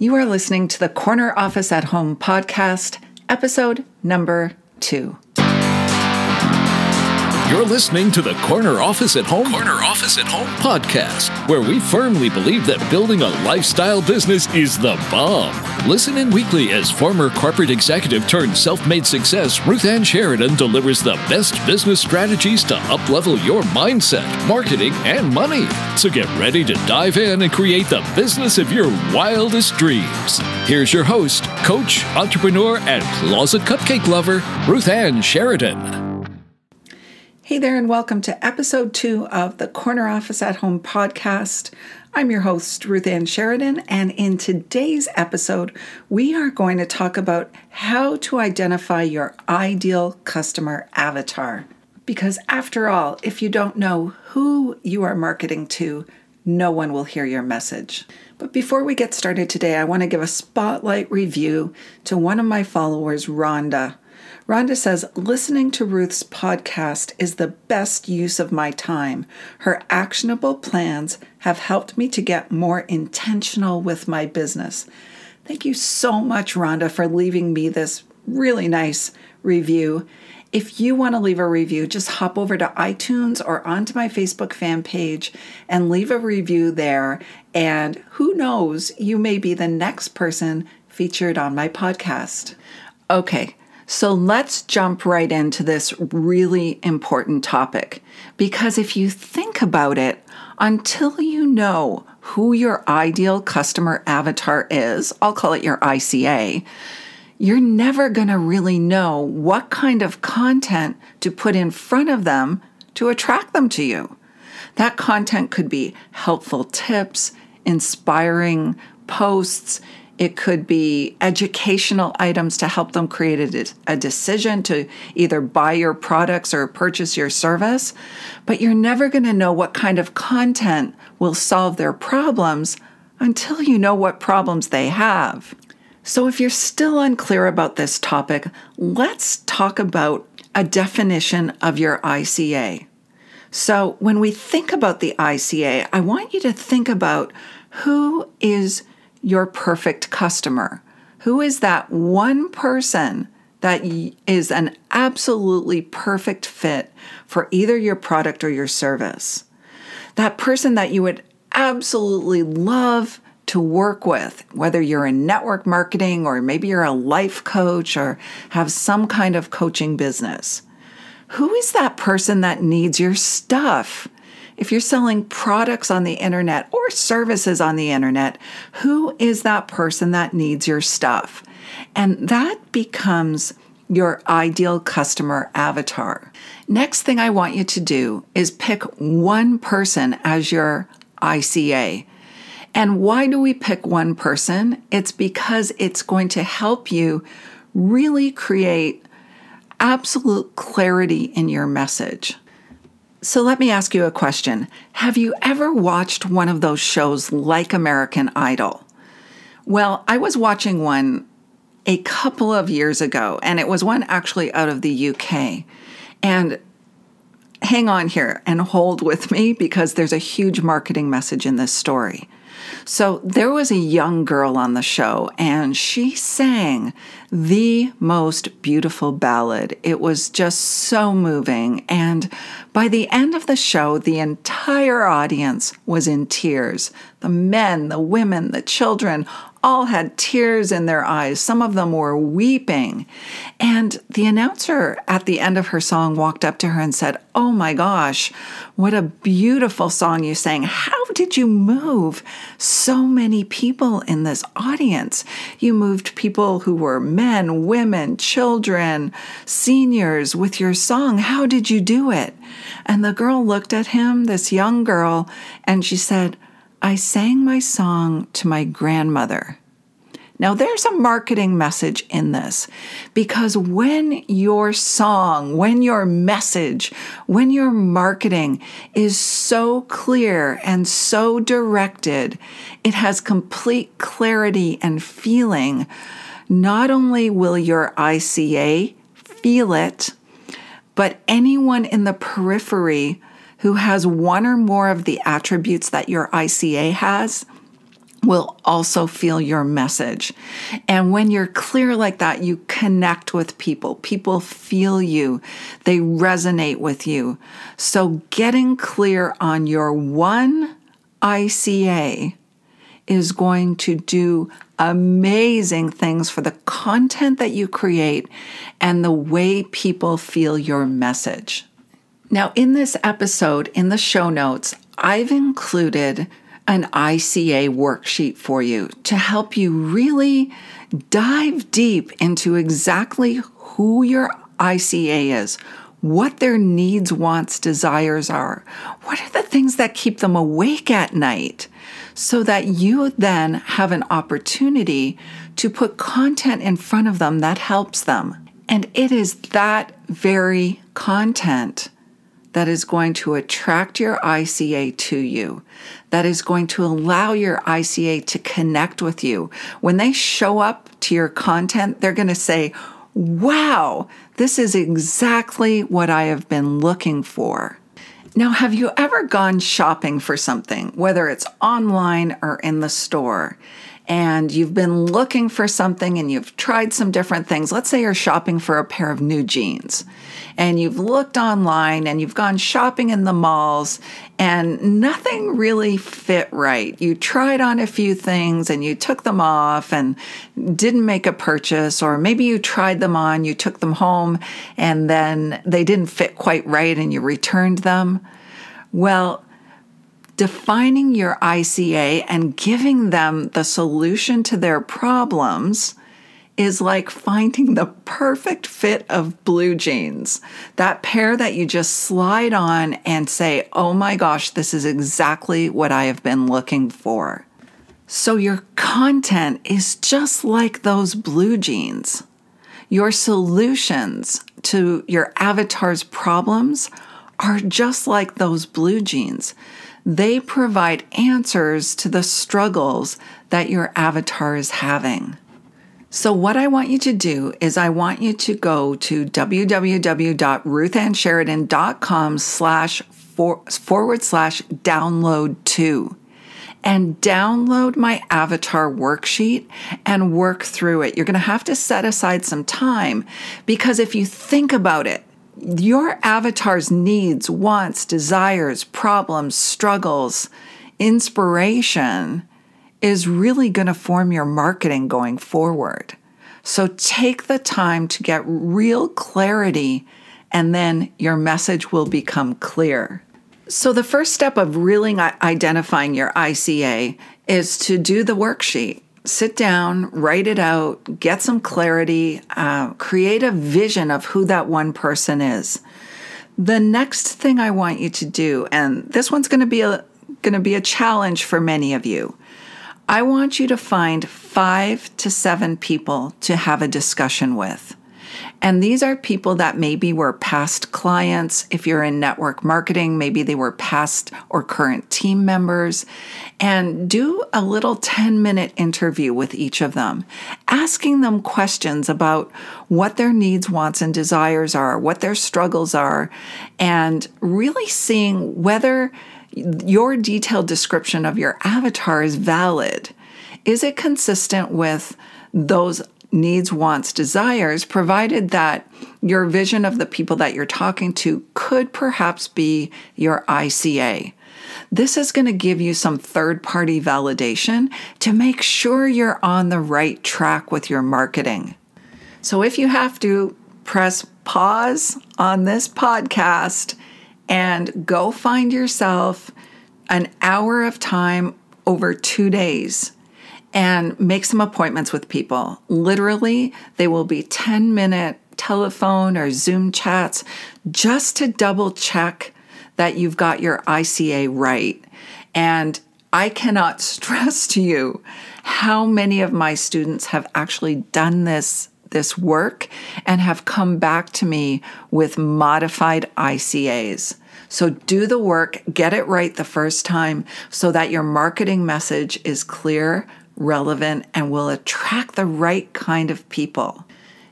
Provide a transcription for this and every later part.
You are listening to the Corner Office at Home podcast, episode number two. You're listening to the Corner Office at Home Corner Office at Home podcast, where we firmly believe that building a lifestyle business is the bomb. Listen in weekly as former corporate executive turned self-made success Ruth Ann Sheridan delivers the best business strategies to uplevel your mindset, marketing, and money. So get ready to dive in and create the business of your wildest dreams. Here's your host, coach, entrepreneur, and closet cupcake lover, Ruth Ann Sheridan. Hey there, and welcome to episode two of the Corner Office at Home podcast. I'm your host, Ruth Ann Sheridan, and in today's episode, we are going to talk about how to identify your ideal customer avatar. Because after all, if you don't know who you are marketing to, no one will hear your message. But before we get started today, I want to give a spotlight review to one of my followers, Rhonda. Rhonda says, listening to Ruth's podcast is the best use of my time. Her actionable plans have helped me to get more intentional with my business. Thank you so much, Rhonda, for leaving me this really nice review. If you want to leave a review, just hop over to iTunes or onto my Facebook fan page and leave a review there. And who knows, you may be the next person featured on my podcast. Okay, so let's jump right into this really important topic. Because if you think about it, until you know who your ideal customer avatar is, I'll call it your ICA, you're never going to really know what kind of content to put in front of them to attract them to you. That content could be helpful tips, inspiring posts, it could be educational items to help them create a, a, decision to either buy your products or purchase your service. But you're never going to know what kind of content will solve their problems until you know what problems they have. So, if you're still unclear about this topic, let's talk about a definition of your ICA. So, when we think about the ICA, I want you to think about who is your perfect customer? Who is that one person that is an absolutely perfect fit for either your product or your service? That person that you would absolutely love to work with, whether you're in network marketing or maybe you're a life coach or have some kind of coaching business. Who is that person that needs your stuff? If you're selling products on the internet or services on the internet, who is that person that needs your stuff? And that becomes your ideal customer avatar. Next thing I want you to do is pick one person as your ICA. And why do we pick one person? It's because it's going to help you really create absolute clarity in your message. So let me ask you a question. Have you ever watched one of those shows like American Idol? Well, I was watching one a couple of years ago, and it was one actually out of the UK. And hang on here and hold with me because there's a huge marketing message in this story. So there was a young girl on the show, and she sang the most beautiful ballad. It was just so moving. And by the end of the show, the entire audience was in tears. The men, the women, the children, all had tears in their eyes. Some of them were weeping. And the announcer at the end of her song walked up to her and said, Oh my gosh, what a beautiful song you sang. How did you move so many people in this audience? You moved people who were men, women, children, seniors with your song. How did you do it? And the girl looked at him, this young girl, and she said, I sang my song to my grandmother. Now, there's a marketing message in this because when your song, when your message, when your marketing is so clear and so directed, it has complete clarity and feeling. Not only will your ICA feel it, but anyone in the periphery who has one or more of the attributes that your ICA has will also feel your message. And when you're clear like that, you connect with people. People feel you, they resonate with you. So, getting clear on your one ICA is going to do amazing things for the content that you create and the way people feel your message. Now, in this episode, in the show notes, I've included an ICA worksheet for you to help you really dive deep into exactly who your ICA is, what their needs, wants, desires are, what are the things that keep them awake at night, so that you then have an opportunity to put content in front of them that helps them. And it is that very content that is going to attract your ICA to you, that is going to allow your ICA to connect with you. When they show up to your content, they're going to say, Wow, this is exactly what I have been looking for. Now, have you ever gone shopping for something, whether it's online or in the store, and you've been looking for something and you've tried some different things. Let's say you're shopping for a pair of new jeans and you've looked online and you've gone shopping in the malls and nothing really fit right. You tried on a few things and you took them off and didn't make a purchase, or maybe you tried them on, you took them home, and then they didn't fit quite right and you returned them. Well, defining your ICA and giving them the solution to their problems is like finding the perfect fit of blue jeans. That pair that you just slide on and say, oh my gosh, this is exactly what I have been looking for. So your content is just like those blue jeans. Your solutions to your avatar's problems are just like those blue jeans they provide answers to the struggles that your avatar is having. So, what I want you to do is I want you to go to www.ruthansheridan.com slash forward slash download two and download my avatar worksheet and work through it. You're going to have to set aside some time because if you think about it, your avatar's needs, wants, desires, problems, struggles, inspiration is really going to form your marketing going forward. So take the time to get real clarity, and then your message will become clear. So, the first step of really identifying your ICA is to do the worksheet sit down, write it out, get some clarity, uh, create a vision of who that one person is. The next thing I want you to do, and this one's going to be a going to be a challenge for many of you. I want you to find five to seven people to have a discussion with. And these are people that maybe were past clients. If you're in network marketing, maybe they were past or current team members. And do a little 10 minute interview with each of them, asking them questions about what their needs, wants, and desires are, what their struggles are, and really seeing whether your detailed description of your avatar is valid. Is it consistent with those needs, wants, desires, provided that your vision of the people that you're talking to could perhaps be your ICA. This is going to give you some third party validation to make sure you're on the right track with your marketing. So if you have to, press pause on this podcast and go find yourself an hour of time over two days and make some appointments with people. Literally, they will be 10 minute telephone or Zoom chats just to double check that you've got your ICA right. And I cannot stress to you how many of my students have actually done this this work and have come back to me with modified ICAs. So do the work, get it right the first time so that your marketing message is clear, relevant, and will attract the right kind of people.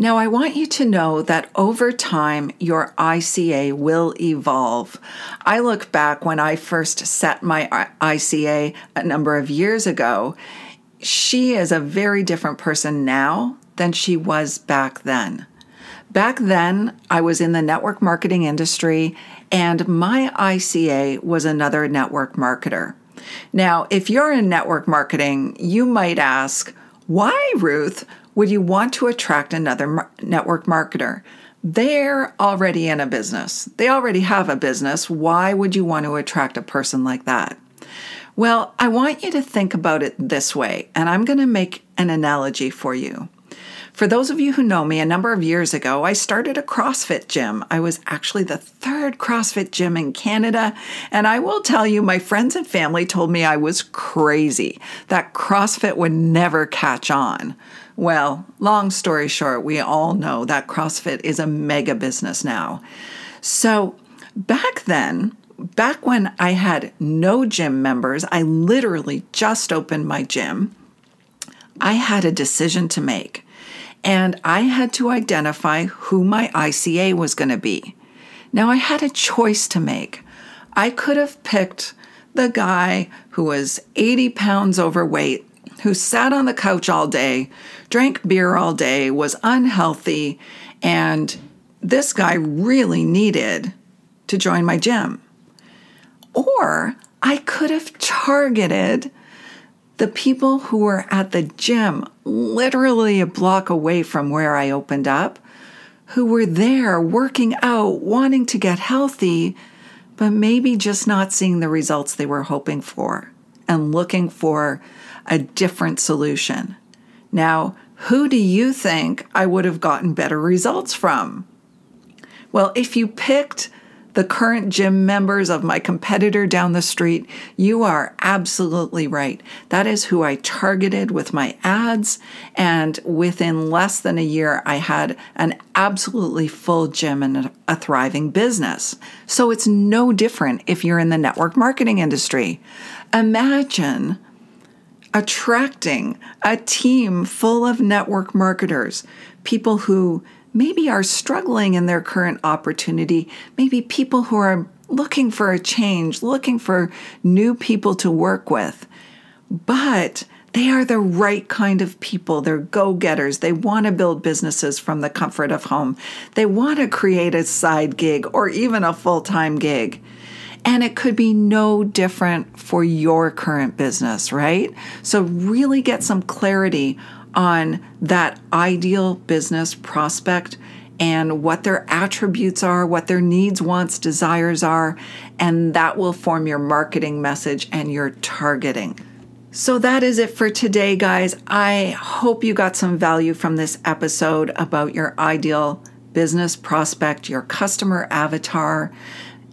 Now, I want you to know that over time, your ICA will evolve. I look back when I first set my ICA a number of years ago. She is a very different person now than she was back then. Back then, I was in the network marketing industry, and my ICA was another network marketer. Now, if you're in network marketing, you might ask, why, Ruth, would you want to attract another mar- network marketer? They're already in a business. They already have a business. Why would you want to attract a person like that? Well, I want you to think about it this way, and I'm going to make an analogy for you. For those of you who know me, a number of years ago, I started a CrossFit gym. I was actually the third CrossFit gym in Canada. And I will tell you, my friends and family told me I was crazy, that CrossFit would never catch on. Well, long story short, we all know that CrossFit is a mega business now. So back then, back when I had no gym members, I literally just opened my gym. I had a decision to make and I had to identify who my ICA was going to be. Now, I had a choice to make. I could have picked the guy who was 80 pounds overweight, who sat on the couch all day, drank beer all day, was unhealthy, and this guy really needed to join my gym. Or I could have targeted the people who were at the gym, literally a block away from where I opened up, who were there working out, wanting to get healthy, but maybe just not seeing the results they were hoping for and looking for a different solution. Now, who do you think I would have gotten better results from? Well, if you picked the current gym members of my competitor down the street, you are absolutely right. That is who I targeted with my ads. And within less than a year, I had an absolutely full gym and a thriving business. So it's no different if you're in the network marketing industry. Imagine attracting a team full of network marketers, people who maybe are struggling in their current opportunity, maybe people who are looking for a change, looking for new people to work with. But they are the right kind of people. They're go getters. They want to build businesses from the comfort of home. They want to create a side gig or even a full time gig. And it could be no different for your current business, right? So, really get some clarity on that ideal business prospect and what their attributes are, what their needs, wants, desires are, and that will form your marketing message and your targeting. So that is it for today, guys. I hope you got some value from this episode about your ideal business prospect, your customer avatar.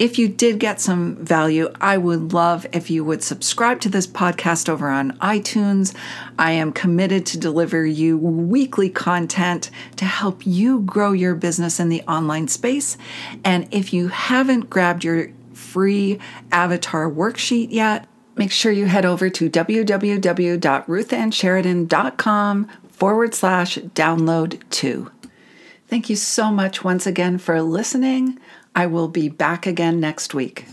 If you did get some value, I would love if you would subscribe to this podcast over on iTunes. I am committed to deliver you weekly content to help you grow your business in the online space. And if you haven't grabbed your free avatar worksheet yet, make sure you head over to www.ruthansheridan.com forward slash download two. Thank you so much once again for listening. I will be back again next week.